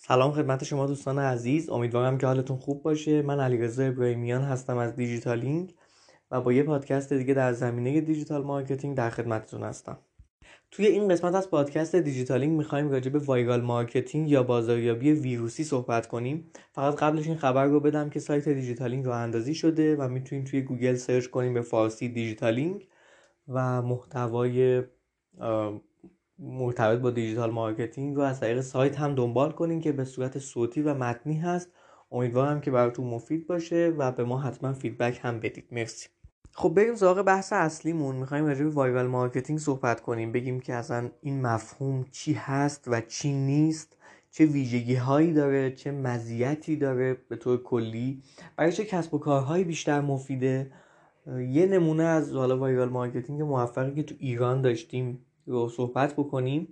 سلام خدمت شما دوستان عزیز. امیدوارم که حالتون خوب باشه. من علیرضا ابراهیمیان هستم از دیجیتالینگ و با یه پادکست دیگه در زمینه digital marketing در خدمتتون هستم. توی این قسمت از پادکست دیجیتالینگ می‌خوایم راجع به viral marketing یا بازاریابی ویروسی صحبت کنیم. فقط قبلش این خبر رو بدم که سایت دیجیتالینگ راه اندازی شده و می‌تونید توی گوگل search کنید به فارسی دیجیتالینگ و محتوای مرتبط با digital marketing رو از طریق سایت هم دنبال کنین که به صورت صوتی و متنی هست. امیدوارم که براتون مفید باشه و به ما حتما feedback هم بدید. مرسی. خب بریم سراغ بحث اصلیمون. می‌خوایم راجع به viral marketing صحبت کنیم. بگیم که اصلا این مفهوم چی هست و چی نیست. چه ویژگی هایی داره چه مزیتی داره به طور کلی. برای چه کسب و کارهایی بیشتر مفیده. یه نمونه از حالا viral marketing موفقی که تو ایران داشتیم. رو صحبت بکنیم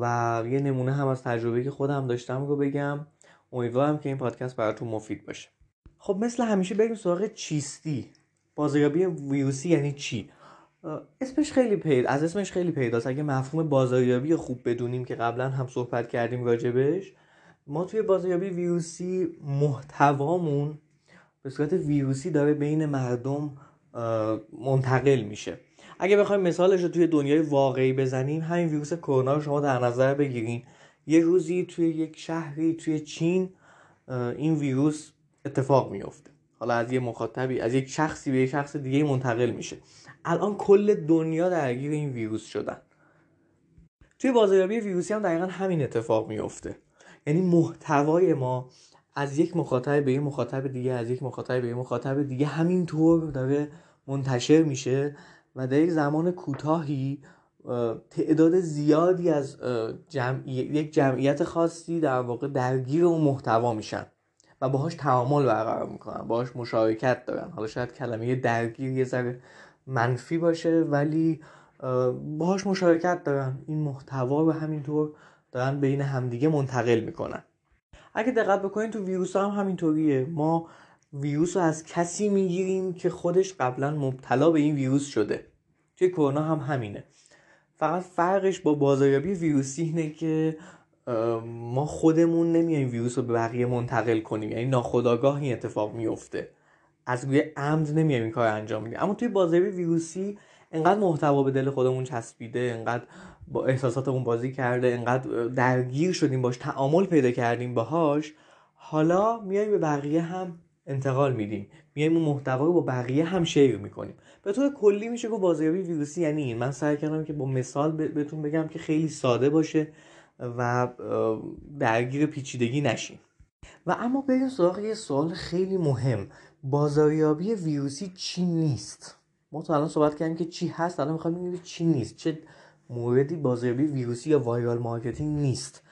و یه نمونه هم از تجربه که خودم داشتم رو بگم. امیدوارم که این پادکست براتون مفید باشه. خب مثل همیشه بریم سراغ چیستی. بازاریابی ویروسی یعنی چی؟ اسمش خیلی پید از اسمش خیلی پیداست. اگه مفهوم بازاریابی خوب بدونیم که قبلا هم صحبت کردیم راجبش ما توی بازاریابی ویروسی محتوامون به صورت ویروسی داره بین مردم منتقل میشه. اگه بخوایم مثالش رو توی دنیای واقعی بزنیم همین ویروس کرونا رو شما در نظر بگیرین. یه روزی توی یک شهری توی چین این ویروس اتفاق میفته حالا از یه مخاطبی از یک شخصی به یک شخص دیگه منتقل میشه. الان کل دنیا درگیر این ویروس شدن. توی بازاریابی ویروسی هم دقیقا همین اتفاق میفته یعنی محتوای ما از یک مخاطب به یک مخاطب دیگه از یک مخاطب به یک مخاطب دیگه همینطور داره منتشر میشه. و در یک زمان کوتاهی تعداد زیادی از یک جمعیت خاصی در واقع درگیر اون محتوا میشن و باهاش تعامل برقرار می‌کنن باهاش مشارکت دارن. حالا شاید کلمه درگیر یه ذره منفی باشه ولی باهاش مشارکت دارن. این محتوا رو همینطور دارن بین همدیگه منتقل می‌کنن. اگه دقت بکنید تو ویروس هم همینطوریه. ما ویروس رو از کسی می‌گیریم که خودش قبلا مبتلا به این ویروس شده. توی کرونا هم همینه. فقط فرقش با بازاریابی ویروسی اینه که ما خودمون نمیایم ویروس رو به بقیه منتقل کنیم. یعنی ناخداگاه این اتفاق میفته از روی عمد نمیایم این کار انجام میدیم اما توی بازاریابی ویروسی انقدر محتوا به دل خودمون چسبیده انقدر با احساساتمون بازی کرده انقدر درگیر شدیم باش تعامل پیدا کردیم باهاش حالا میایم به بقیه هم انتقال میدیم. میایم اون محتوا رو با بقیه هم share می‌کنیم. به طور کلی میشه که بازاریابی ویروسی یعنی این. من سعی کردم که با مثال بهتون بگم که خیلی ساده باشه و درگیر پیچیدگی نشین و اما بریم سراغ یه سوال خیلی مهم. بازاریابی ویروسی چی نیست؟ ما تا الان صحبت کردیم که چی هست الان می‌خوایم ببینیم چی نیست. چه موردی بازاریابی ویروسی یا viral marketing نیست.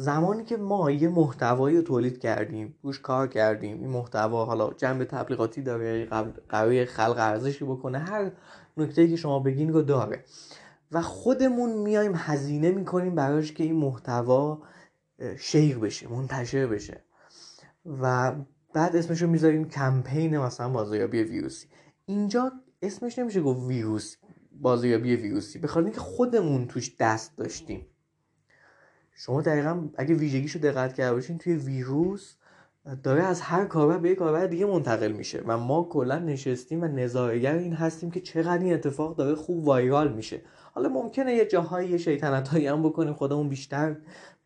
زمانی که ما یه محتوایی رو تولید کردیم روش کار کردیم این محتوا حالا جنبه تبلیغاتی داره قرار خلق ارزشی بکنه هر نکته که شما بگین رو داره. و خودمون میایم هزینه می‌کنیم براش که این محتوا شیر بشه منتشر بشه. و بعد اسمش رو می‌ذاریم کمپین مثلا بازاریابی ویروسی. اینجا اسمش نمیشه گفت ویروس بازاریابی ویروسی. بخاطر اینکه خودمون توش دست داشتیم. شما دقیقا اگه ویژگیشو دقت کرده باشین توی ویروس داره از هر کاربر به یک کاربر دیگه منتقل میشه و ما کلا نشستیم و نظارگر این هستیم که چقدر این اتفاق داره خوب وایرال میشه. حالا ممکنه یه جاهایی یه شیطنت هایی هم بکنیم خودمون بیشتر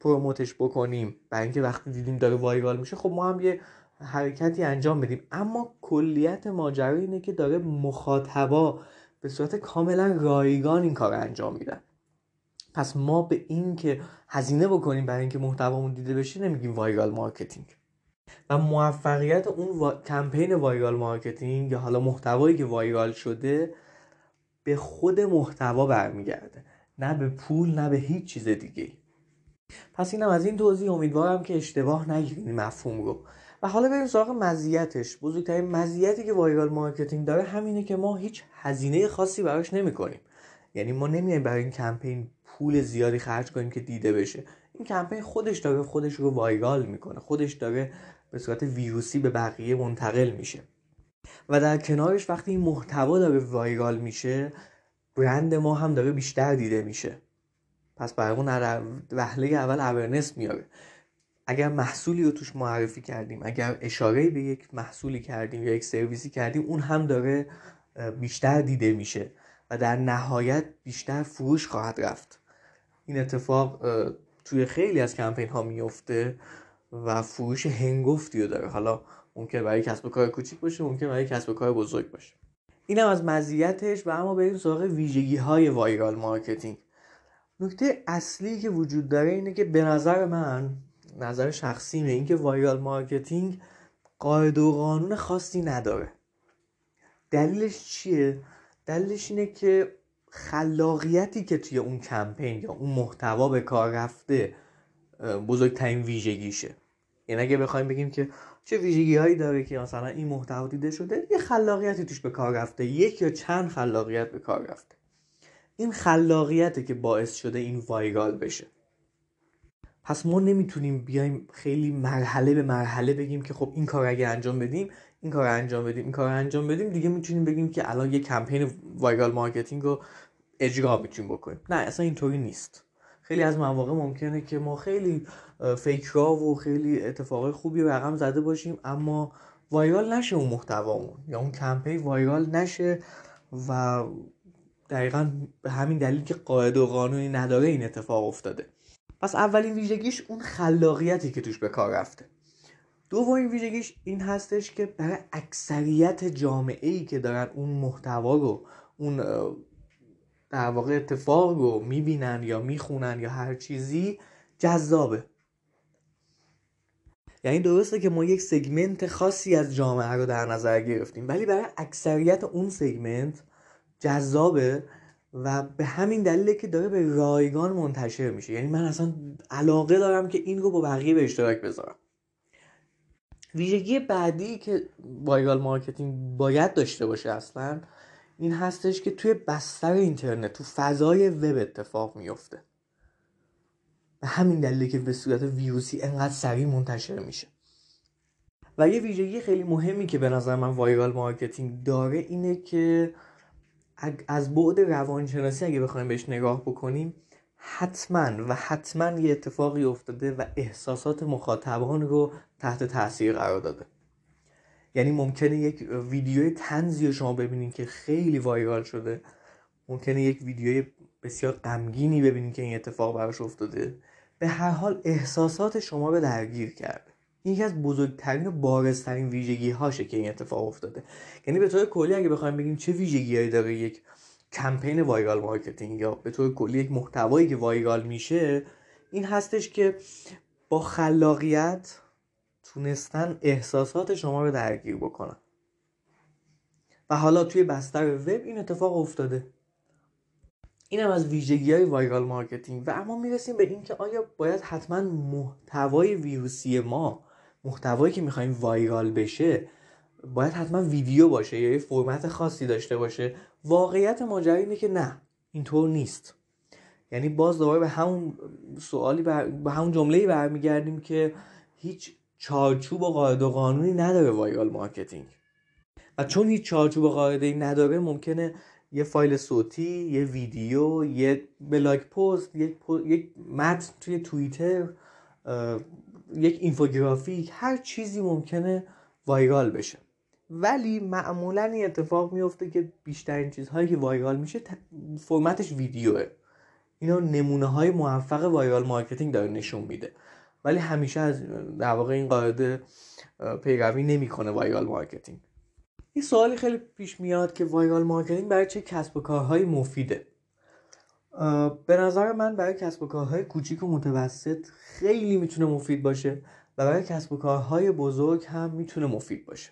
پروموتش بکنیم برای اینکه وقتی دیدیم داره وایرال میشه خب ما هم یه حرکتی انجام بدیم. اما کلیت ماجرا اینه که داره مخاطبا به صورت کاملا رایگان این کار انجام میدن. پس ما به این که هزینه بکنیم برای اینکه محتوامون دیده بشه نمیگیم viral marketing. و موفقیت اون کمپین viral marketing یا حالا محتوایی که viral شده به خود محتوا برمیگرده. نه به پول نه به هیچ چیز دیگه پس اینم از این توضیح. امیدوارم که اشتباه نگیرین مفهوم رو. و حالا بریم سراغ مزیتش. بزرگترین مزیتی که viral marketing داره همینه که ما هیچ هزینه خاصی براش نمی‌کنیم. یعنی ما نمیایم برای این کمپین پول زیادی خرج کنیم که دیده بشه. این کمپین خودش داره خودش رو وایرال می‌کنه. خودش داره به صورت ویروسی به بقیه منتقل میشه. و در کنارش وقتی این محتوا داره وایرال میشه برند ما هم داره بیشتر دیده میشه. پس برای اون وهله اول اورنس میاره. اگر محصولی رو توش معرفی کردیم اگر اشاره به یک محصولی کردیم یا یک سرویسی کردیم اون هم داره بیشتر دیده میشه. در نهایت بیشتر فروش خواهد رفت. این اتفاق توی خیلی از کمپین ها میفته و فروش هنگفتی رو داره. حالا ممکن برای کسب و کار کوچیک باشه ممکن برای کسب و کار بزرگ باشه. اینم از مزیتش و اما بریم سراغ ویژگی های viral marketing. نکته اصلی که وجود داره اینه که به نظر من نظر شخصیمه اینکه viral marketing قاعده و قانون خاصی نداره. دلیلش چیه؟ دلیلش اینه که خلاقیتی که توی اون کمپین یا اون محتوا به کار رفته بزرگترین ویژگیشه. یعنی اگه بخوایم بگیم که چه ویژگی هایی داره که مثلا این محتوا دیده شده یه خلاقیتی توش به کار رفته یک یا چند خلاقیت به کار رفته. این خلاقیته که باعث شده این وایرال بشه. پس ما نمی‌تونیم بیایم خیلی مرحله به مرحله بگیم که خب این کار اگه انجام بدیم این کار انجام بدیم این کار انجام بدیم دیگه می‌تونیم بگیم که الان یه کمپین viral marketing رو اجرا می‌تونیم بکنیم. نه اصلا اینطوری نیست. خیلی از مواقع ممکنه که ما خیلی فکرها و خیلی اتفاقای خوبی رقم زده باشیم اما viral نشه اون محتوامون. یا اون کمپین viral نشه و دقیقا به همین دلیل که قاعده و قانونی نداره این اتفاق افتاده. پس اولین ویژگیش اون خلاقیتی که توش به کار رفته. دومین ویژگیش این هستش که برای اکثریت جامعه ای که دارن اون محتوا رو اون در واقع اتفاق رو می‌بینن یا می‌خونن یا هر چیزی جذابه. یعنی درسته که ما یک سگمنت خاصی از جامعه رو در نظر گرفتیم ولی برای اکثریت اون سگمنت جذابه و به همین دلیله که داره به رایگان منتشر میشه. یعنی من اصلا علاقه دارم که این رو با بقیه به اشتراک بذارم. ویژگی بعدی که viral marketing باید داشته باشه اصلا این هستش که توی بستر اینترنت تو فضای وب اتفاق میفته به همین دلیله که به صورت ویروسی انقدر سریع منتشر میشه. و یه ویژگی خیلی مهمی که به نظر من viral marketing داره اینه که از بعد روانشناسی اگه بخوایم بهش نگاه بکنیم حتما و حتما یه اتفاقی افتاده و احساسات مخاطبان رو تحت تاثیر قرار داده. یعنی ممکنه یک ویدیوی تنزی رو شما ببینید که خیلی وایرال شده. ممکنه یک ویدیوی بسیار غمگینی ببینید که این اتفاق براش افتاده. به هر حال احساسات شما رو درگیر کرده. یکی از بزرگترین و بارزترین ویژگی هاشه که این اتفاق افتاده. یعنی به طور کلی اگه بخوایم بگیم چه ویژگی داره یک کمپین viral marketing یا به طور کلی یک محتوایی که viral میشه این هستش که با خلاقیت تونستن احساسات شما رو درگیر بکنن. و حالا توی بستر وب این اتفاق افتاده. این هم از ویژگی های viral marketing. و اما می‌رسیم به اینکه آیا باید حتما محتوای ویروسی ما محتوایی که می‌خوایم viral بشه باید حتما ویدیو باشه یا یه فرمت خاصی داشته باشه. واقعیت ماجرا اینه که نه اینطور نیست. یعنی باز دوباره به همون سوالی بر... به همون جمله برمیگردیم که هیچ چارچوب و قاعده و قانونی نداره viral marketing. و چون هیچ چارچوب و قاعده ای نداره ممکنه یه فایل صوتی یه ویدیو یه blog post یک, یک متن توی توییتر یک اینفوگرافیک هر چیزی ممکنه viral بشه. ولی معمولا این اتفاق میفته که بیشترین چیزهایی که viral میشه فرمتش ویدیوه. اینا نمونه های موفق viral marketing داره نشون میده. ولی همیشه از در واقع این قاعده پیروی نمی‌کنه viral marketing. این سوالی خیلی پیش میاد که viral marketing برای چه کسب و کارهایی مفیده؟ به نظر من برای کسب و کارهای کوچیک و متوسط خیلی می‌تونه مفید باشه و برای کسب و کارهای بزرگ هم می‌تونه مفید باشه.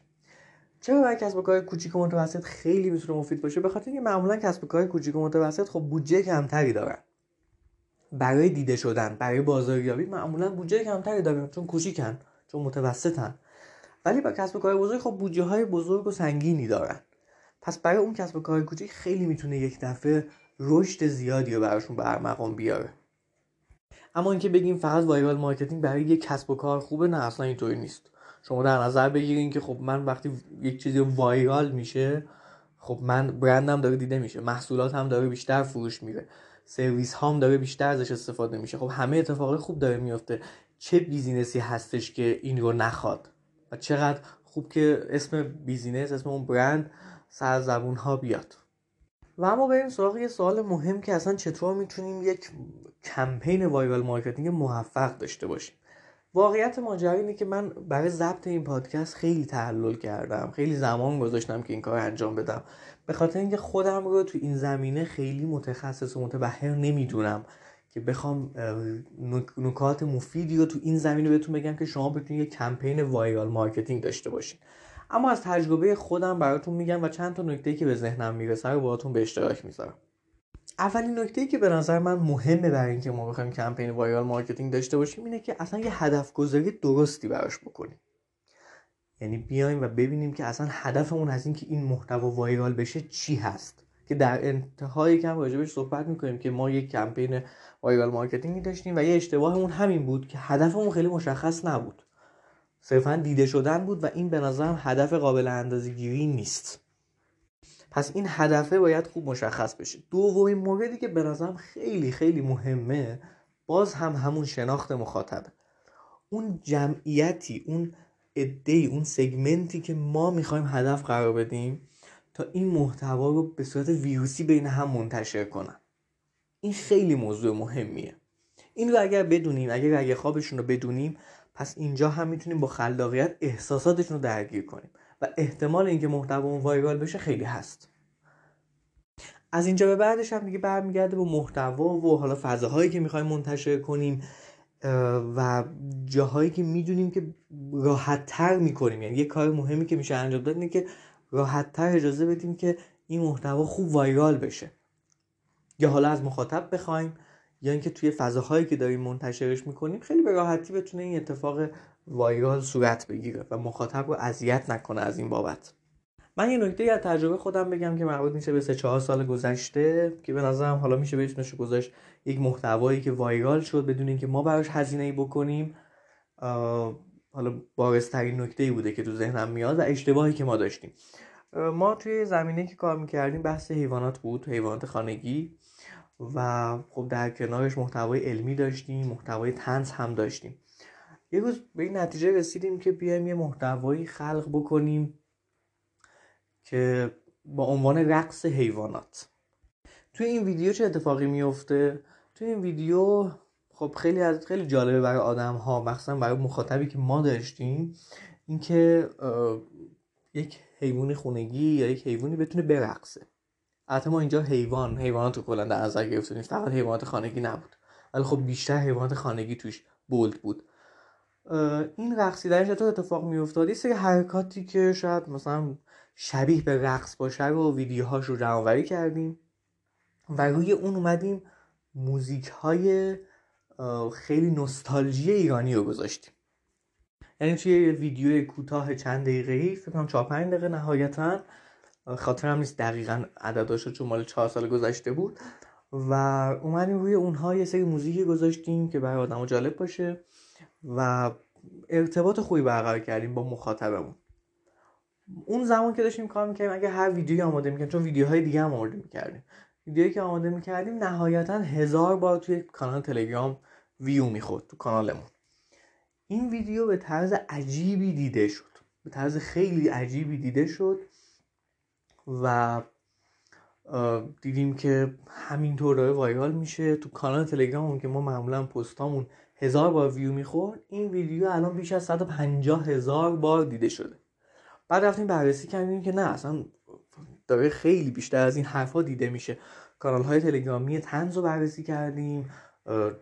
چرا برای کسب و کار کوچیک و متوسط خیلی می‌تونه مفید باشه؟ به خاطر اینکه معمولا کسب و کار کوچیک و متوسط خب بودجه کمتری دارن. برای دیده شدن برای بازاریابی معمولا بودجه کمتری دارن چون کوچیکن چون متوسطن. ولی با کسب و کار بزرگ خب بودجه های بزرگ و سنگینی دارن. پس برای اون کسب و کار کوچیک خیلی می‌تونه یک دفعه رشد زیادی رو براشون به ارمغان بیاره. اما اینکه بگیم فقط viral marketing برای یک کسب و کار خوبه نه اصلا اینطوری نیست. شما در نظر بگیرین که خب من وقتی یک چیزی viral میشه خب من برندم داره دیده میشه محصولات هم داره بیشتر فروش میره سرویس هام داره بیشتر ازش استفاده میشه. خب همه اتفاقای خوب داره میفته. چه business ی هستش که این رو نخواد؟ و چقدر خوب که اسم business اسم اون برند سر زبون ها بیاد. و اما بریم سراغ یه سوال مهم که اصلا چطور می‌تونیم یک کمپین viral marketing موفق داشته باشیم؟ واقعیت ماجرا اینه که من برای ضبط این پادکست خیلی تعلل کردم. خیلی زمان گذاشتم که این کار انجام بدم. به خاطر اینکه خودم رو تو این زمینه خیلی متخصص و متبحر نمی‌دونم که بخوام نکات مفیدی رو تو این زمینه بهتون بگم که شما بتونید یه کمپین viral marketing داشته باشین. اما از تجربه خودم براتون میگم و چند تا نکته که به ذهنم می‌رسه رو باهاتون به اشتراک می‌ذارم. اولین نکته که به نظر من مهمه برای اینکه ما بخوایم کمپین viral marketing داشته باشیم اینه که اصلا یه هدف گذاری درستی براش بکنیم. یعنی بیایم و ببینیم که اصلا هدفمون از اینکه این محتوا viral بشه چی هست. که در انتها یکم راجبش صحبت می‌کنیم که ما یک کمپین viral marketing ی داشتیم و یه اشتباهمون همین بود که هدفمون خیلی مشخص نبود. صرفا دیده شدن بود و این به نظرم هدف قابل اندازه گیری نیست. پس این هدفه باید خوب مشخص بشه. دومین موردی که به نظرم خیلی خیلی مهمه باز هم همون شناخت مخاطبه اون جمعیتی اون عده اون segment ی که ما می‌خوایم هدف قرار بدیم تا این محتوا رو به صورت ویروسی بین هم منتشر کنن. این خیلی موضوع مهمیه. این رو اگر بدونیم اگر اگر خوابشون رو بدونیم پس اینجا هم می‌تونیم با خلاقیت احساساتشون رو درگیر کنیم. و احتمال اینکه محتوا وایرال بشه خیلی هست. از اینجا به بعدش هم دیگه برمیگرده به محتوا و حالا فضاهایی که می‌خوایم منتشر کنیم و جاهایی که می‌دونیم که راحت تر می‌کنیم. یعنی یه کار مهمی که میشه انجام داد اینه که راحت تر اجازه بدیم که این محتوا خوب وایرال بشه. یا حالا از مخاطب بخوایم. یا اینکه توی فضاهایی که داریم منتشرش می‌کنیم خیلی به راحتی بتونه این اتفاق وایرال صورت بگیره و مخاطب رو اذیت نکنه از این بابت. من یه نکته از تجربه خودم بگم که مربوط میشه به سه چهار سال گذشته که به نظرم حالا میشه بهش گذاشت یک محتوایی که وایرال شد بدون اینکه ما براش هزینه بکنیم. حالا بارزترین نکته ای بوده که تو ذهنم میاد و اشتباهی که ما داشتیم. ما توی زمینه که کار می‌کردیم بحث حیوانات بود حیوانات خانگی. و خب در کنارش محتوای علمی داشتیم محتوای تنز هم داشتیم. یه روز به این نتیجه رسیدیم که بیایم یه محتوایی خلق بکنیم که با عنوان رقص حیوانات. توی این ویدیو چه اتفاقی میفته توی این ویدیو خب خیلی از خیلی جالبه برای آدم ها مخصوصا برای مخاطبی که ما داشتیم اینکه یک حیوان خونگی یا یک حیوانی بتونه برقصه. البته ما اینجا حیوان حیوانات رو کلا در نظر گرفته فقط حیوانات خانگی نبود. ولی خب بیشتر حیوانات خانگی توش بولد بود. این رقصیدنش تو اتفاق میافتاد. یه سری حرکاتی که شاید مثلا شبیه به رقص باشه رو ویدیوهاش رو جمعوری کردیم و روی اون اومدیم موزیک های خیلی نوستالژی ایرانی رو گذاشتیم. یعنی توی یه ویدیو کوتاه چند دقیقه ای فکر کنم 4 5 دقیقه نهایتا خاطرم نیست دقیقا عدداشو چون مال 4 سال گذشته بود. و اومدیم روی اونها یه سری موزیکی گذاشتیم که برای آدم جالب باشه و ارتباط خوبی برقرار کردیم با مخاطبمون. اون زمان که داشتیم کار می‌کردیم اگه هر ویدیویی آماده می‌کردیم چون ویدیوهای دیگه هم آماده می‌کردیم. ویدیویی که آماده می‌کردیم نهایتا هزار بار توی کانال تلگرام ویو می‌خورد تو کانالمون. این ویدیو به طرز عجیبی دیده شد. به طرز خیلی عجیبی دیده شد. و دیدیم که همینطور داره وایرال میشه. تو کانال تلگراممون که ما معمولا پستامون هزار بار ویو می‌خورد این ویدیو الان بیش از 150 هزار بار دیده شده. بعد رفتیم بررسی کردیم که نه اصلا داره خیلی بیشتر از این حرفا دیده میشه. کانال های تلگرامی تنز رو بررسی کردیم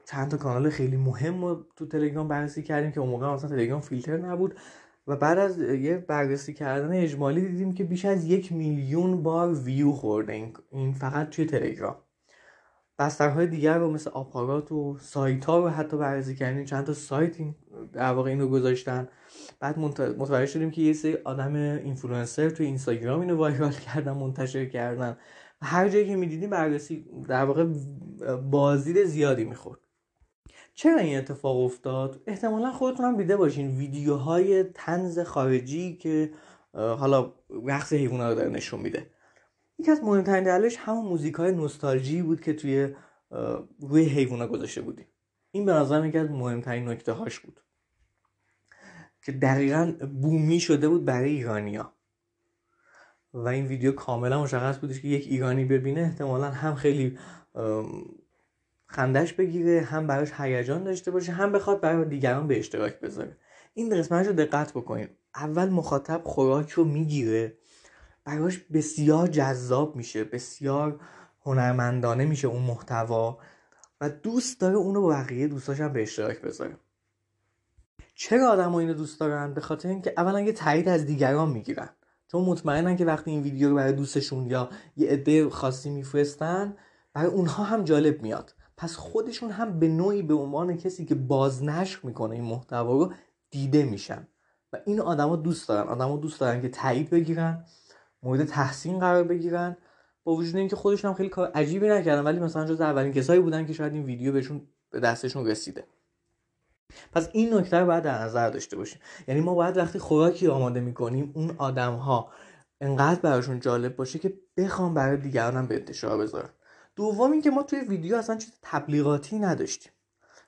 چند تا کانال خیلی مهم رو تو تلگرام بررسی کردیم که اون موقع اصلا تلگرام فیلتر نبود. و بعد از یه بررسی کردن اجمالی دیدیم که بیش از یک میلیون بار ویو خورده این فقط توی تلگرام. بسترهای دیگر رو مثل آپارات و سایت ها رو حتی بررسی کردیم. چند تا سایت در واقع این رو گذاشتن. بعد متوجه شدیم که یه سری آدم اینفلوئنسر توی اینستاگرام اینو viral کردن منتشر کردن. و هر جایی که می‌دیدیم بررسی در واقع بازدید زیادی می‌خورد. چرا این اتفاق افتاد؟ احتمالا خودتون هم دیده باشین. ویدیوهای طنز خارجی که حالا رقص حیونا رو داره نشون میده. یکی از مهمترین دلایلش همون موزیک های نوستالژی بود که توی روی حیونا گذاشته بودیم این به نظرم یکی از مهمترین نکته هاش بود. که دقیقا بومی شده بود برای ایرانیا و این ویدیو کاملا مشخص بودش که یک ایرانی ببینه احتمالا هم خیلی خندش بگیره هم براش هیجان داشته باشه هم بخواد برای دیگران به اشتراک بذاره. این قسمتش رو دقت بکنید. اول مخاطب خوراک رو می‌گیره براش بسیار جذاب میشه بسیار هنرمندانه میشه اون محتوا و دوست داره اونو با بقیه دوستاش هم به اشتراک بذاره. چرا آدم اینو دوست دارن؟ به خاطر اینکه اولا یه تایید از دیگران می‌گیرن. چون مطمئنن که وقتی این ویدیو رو برای دوستشون یا یه عده خاصی میفرستن برای اونها هم جالب میاد. پس خودشون هم به نوعی به عنوان کسی که بازنشر می‌کنه این محتوا رو دیده میشن. و این آدما دوست دارن. آدما دوست دارن که تایید بگیرن مورد تحسین قرار بگیرن. با وجود اینکه خودشون هم خیلی کار عجیبی نکردن ولی مثلا جز اولین کسایی بودن که شاید این ویدیو بهشون به دستشون رسیده. پس این نکته رو باید در نظر داشته باشیم. یعنی ما باید وقتی خوراکی آماده می‌کنیم اون آدم ها انقدر براشون جالب باشه که بخوان برای دیگران هم به انتشار بذارن. دوم اینکه ما توی ویدیو اصلا چیز تبلیغاتی نداشتیم.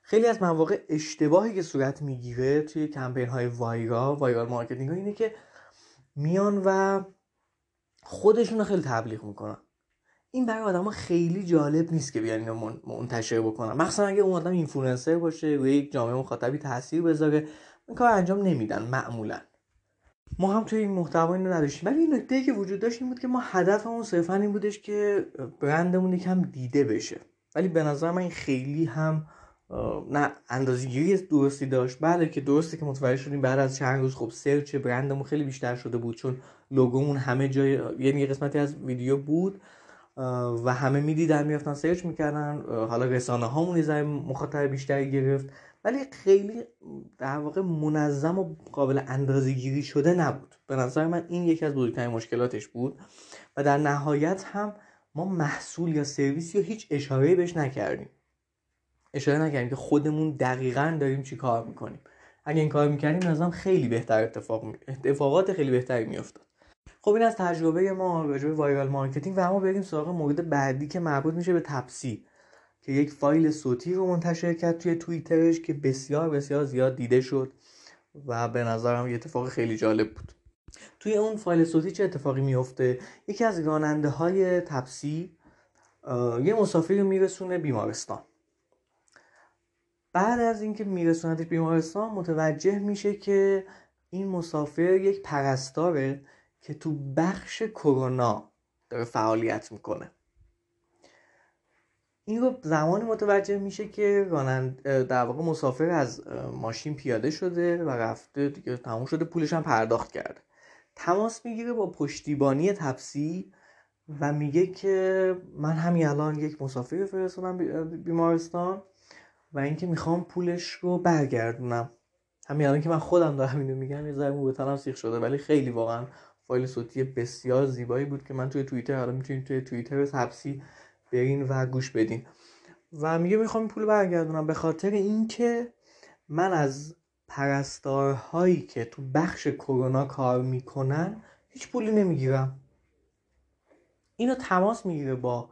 خیلی از مواقع اشتباهی که صورت می‌گیره توی کمپین های viral viral marketing اینه که میان و خودشون رو خیلی تبلیغ می‌کنن. این برای آدم خیلی جالب نیست که بیان اینو منتشر بکنن. مخصوصا اگه اون آدم اینفلوئنسر باشه روی یک جامعه مخاطبی تاثیر بذاره این کار انجام نمیدن معمولا. ما هم توی این محتوا اینو نداشتیم. ولی این نکته که وجود داشت این بود که ما هدفمون صرفا این بودش که برندمون یکم دیده بشه. ولی به نظر من خیلی هم نه اندازه‌گیری درستی داشت. بله که درسته که متوجه شدیم بعد از چند روز خب search برندمون خیلی بیشتر شده بود چون لوگومون همه جای یعنی قسمتی از ویدیو بود و همه می‌دیدن می‌رفتن سرچ می‌کردن. حالا رسانه هامون یه مخاطب بیشتری گرفت. ولی خیلی در واقع منظم و قابل اندازه گیری شده نبود. به نظر من این یکی از بزرگترین مشکلاتش بود و در نهایت هم ما محصول یا سرویس یا هیچ اشاره بهش نکردیم. اشاره نکردیم که خودمون دقیقا داریم چی کار می‌کنیم. اگه این کار می‌کردیم نظرم خیلی بهتر اتفاق می... اتفاقات خیلی بهتری میافتاد. خب این از تجربه ما راجع به viral marketing و اما بریم سراغ مورد بعدی که مربوط میشه به تپسی. که یک فایل صوتی رو منتشر کرد توی توییترش که بسیار بسیار زیاد دیده شد و به نظرم یه اتفاق خیلی جالب بود. توی اون فایل صوتی چه اتفاقی میفته یکی از راننده های تپسی یه مسافری رو میرسونه بیمارستان. بعد از اینکه میرسوندش بیمارستان متوجه میشه که این مسافر یک پرستاره که تو بخش کرونا داره فعالیت می‌کنه. این رو زمانی متوجه میشه که رانند در واقع مسافر از ماشین پیاده شده و رفته دیگه تموم شده پولش هم پرداخت کرده. تماس می‌گیره با پشتیبانی تپسی و میگه که من همین الان یک مسافر فرستادم بیمارستان و اینکه می‌خوام پولش رو برگردونم. همین الان که من خودم دارم اینو میگم یه ذره مو سیخ شده ولی خیلی واقعا فایل صوتی بسیار زیبایی بود که من توی توییتر حالا می‌تونید توی توییتر تپسی برین و گوش بدین. و میگه می‌خوام پول برگردونم. به خاطر اینکه من از پرستارهایی که تو بخش کرونا کار می‌کنن هیچ پولی نمی‌گیرم. اینو تماس می‌گیره با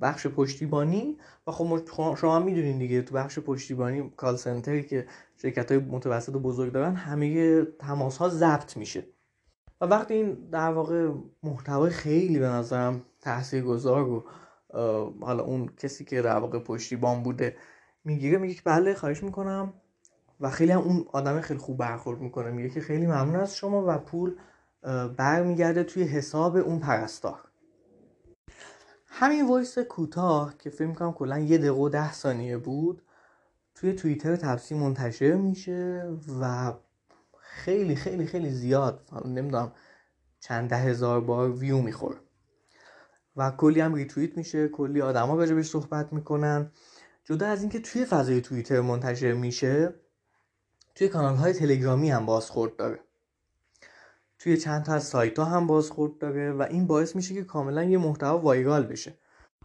بخش پشتیبانی. و خب شما می‌دونین دیگه تو بخش پشتیبانی کال سنتری که شرکت های متوسط و بزرگ دارن همه تماس ها ضبط میشه. و وقتی این در واقع محتوای خیلی به نظرم گذار رو حالا اون کسی که در واقع پشتیبان بوده می‌گیره میگه که بله خواهش می‌کنم. و خیلی هم اون آدم خیلی خوب برخورد می‌کنه. میگه که خیلی ممنون از شما و پول برمیگرده توی حساب اون پرستار. همین voice کوتاه که فکر می‌کنم کلا یه دقیقه و ده ثانیه بود توی توییتر تپسی منتشر میشه و خیلی خیلی خیلی زیاد نمی‌دونم چند ده هزار بار ویو می‌خوره. و کلی هم ریتوییت میشه کلی آدما راجبش صحبت می‌کنن. جدا از اینکه توی فضای توییتر منتشر میشه توی کانال های تلگرامی هم بازخورد داره. توی چند تا از سایت ها هم بازخورد داره و این باعث میشه که کاملا یه محتوا وایرال بشه.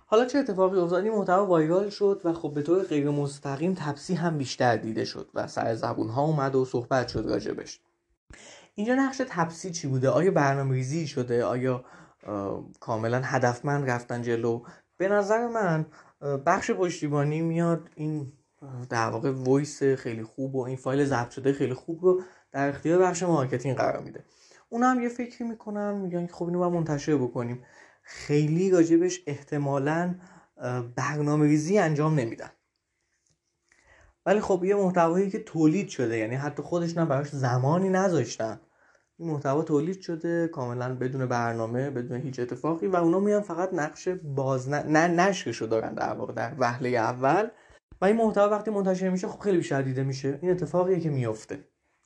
حالا چه اتفاقی افتاد؟ این محتوا وایرال شد و خب به طور غیر مستقیم تپسی هم بیشتر دیده شد و سر زبون ها اومد و صحبت شد راجبش اینجا نقش تپسی چی بوده؟ آیا برنامه ریزی شده؟ آیا کاملا هدفمند رفتن جلو. به نظر من بخش پشتیبانی میاد این در واقع voice خیلی خوب و این فایل ضبط شده خیلی خوب رو در اختیار بخش marketing قرار میده. اونا هم یه فکری می‌کنن میگن خب اینو باید منتشر بکنیم. خیلی راجبش احتمالا برنامه ریزی انجام نمیدن. ولی خب یه محتوایی که تولید شده یعنی حتی خودشون براش زمانی نذاشتن. این محتوا تولید شده کاملا بدون برنامه بدون هیچ اتفاقی و اونا میان فقط نقش باز نشرشو دارن در واقع در وهله اول. و این محتوا وقتی منتشر میشه خب خیلی بیشتر دیده میشه. این اتفاقیه که میفته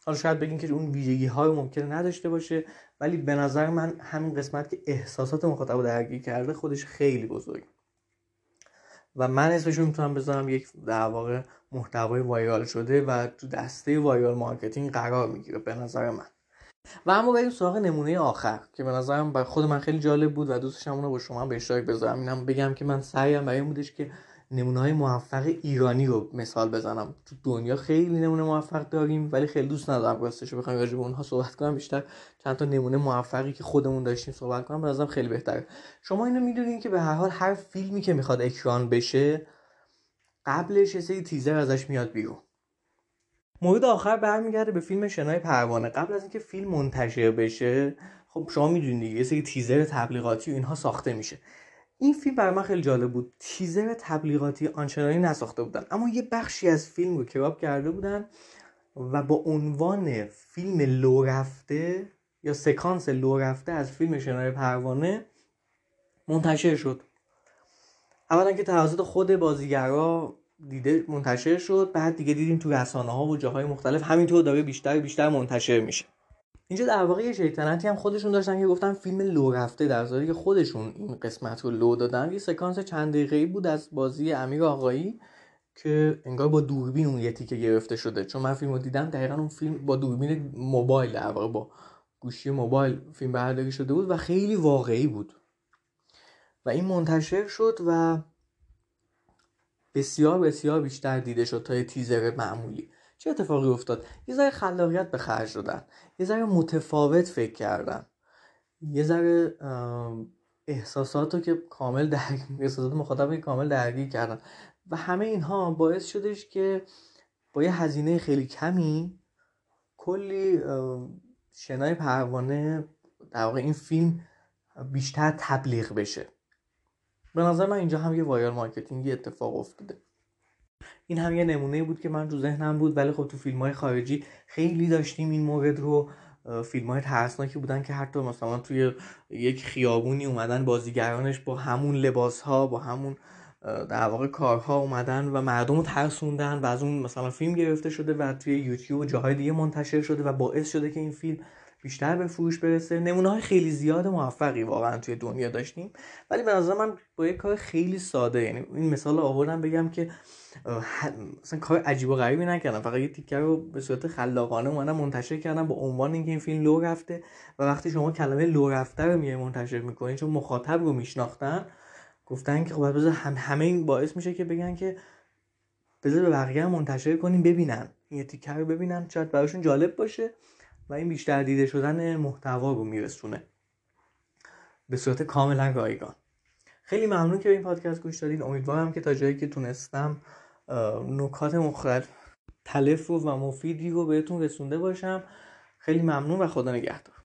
حالا شاید بگین که اون ویژگی های ممکنه نداشته باشه ولی به نظر من همین قسمت که احساسات مخاطب درگیر کرده خودش خیلی بزرگ و من اسمش می‌تونم بذارم یک در واقع محتوای viral شده و تو دسته viral marketing قرار می‌گیره به نظر من. و اما بریم سراغ نمونه آخر که به نظرم برای خود من خیلی جالب بود و دوستشم اونو با شما به اشتراک بذارم. اینم بگم که من سعیم برای این بودش که نمونه های موفق ایرانی رو مثال بزنم. تو دنیا خیلی نمونه موفق داریم ولی خیلی دوست ندارم راستش رو بخوایم راجع به اونها صحبت کنم. بیشتر چند تا نمونه موفقی که خودمون داشتیم صحبت کنم به خیلی بهتره. شما اینو می‌دونین که به هر حال هر فیلمی که می‌خواد اکران بشه قبلش یه سری تیزر ازش میاد بیرون. مورد آخر برمیگرده به فیلم شنای پروانه. قبل از اینکه فیلم منتشر بشه خب شما می‌دونید یه سری تیزر تبلیغاتی و اینها ساخته میشه. این فیلم برای من خیلی جالب بود. تیزر تبلیغاتی آنچنانی نساخته بودن. اما یه بخشی از فیلم رو crop کرده بودن و با عنوان فیلم لو رفته یا سکانس لو رفته از فیلم شنای پروانه منتشر شد. اولا که توسط خود بازیگرا دیدیم منتشر شد بعد دیگه دیدیم تو رسانه ها و جاهای مختلف همینطور داره بیشتر بیشتر منتشر میشه. اینجا در واقع یه شیطنتی هم خودشون داشتن که گفتن فیلم لو رفته در حالی که خودشون این قسمت رو لو دادن. یه سکانس چند دقیقه‌ای بود از بازی امیر آقایی که انگار با دوربین اون یه تیکه گرفته شده. چون من فیلم دیدم دقیقا اون فیلم با دوربین موبایل در واقع با گوشی موبایل فیلم برداری شده بود و خیلی واقعی بود. و این منتشر شد و بسیار بسیار بیشتر دیده شد تا یه تیزر معمولی. چه اتفاقی افتاد؟ یه ذره خلاقیت به خرج دادن. یه ذره متفاوت فکر کردن. یه ذره احساسات که کامل در احساسات مخاطب کامل درگیر کردن. و همه اینها باعث شدش که با یه هزینه خیلی کمی کلی شنای پروانه در واقع این فیلم بیشتر تبلیغ بشه. به نظر من اینجا هم یه وایرال مارکتینگی اتفاق افتاده. این هم یه نمونه بود که من تو ذهنم بود ولی خب تو فیلم های خارجی خیلی داشتیم این مورد رو. فیلم های ترسناکی بودن که حتی مثلا توی یک خیابونی اومدن بازیگرانش با همون لباس ها با همون در واقع کارها اومدن و مردم رو ترسوندن و از اون مثلا فیلم گرفته شده و توی یوتیوب و جاهای دیگه منتشر شده و باعث شده که این فیلم بیشتر به فروش برسه. نمونه های خیلی زیاد موفقی واقعا توی دنیا داشتیم. ولی به نظر من با یک کار خیلی ساده یعنی این مثال آوردم بگم که مثلا کار عجیب و غریبی نکردم. فقط یه تیکر رو به صورت خلاقانه اومدم منتشر کردم با عنوان اینکه این فیلم لو رفته و وقتی شما کلمه لو رفته رو میای منتشر می‌کنین چون مخاطب رو میشناختن گفتن که خب بذار هم همه این باعث میشه که بگن که بذار به بقیه منتشر کنیم ببینن. این تیکر رو ببینن شاید براشون جالب باشه. و این بیشتر دیده شدن محتوا رو میرسونه. به صورت کاملا رایگان. خیلی ممنون که به این پادکست گوش دادین. امیدوارم که تا جایی که تونستم نکات مختلف تلف و مفیدی رو بهتون رسونده باشم. خیلی ممنون و خدا نگهدار.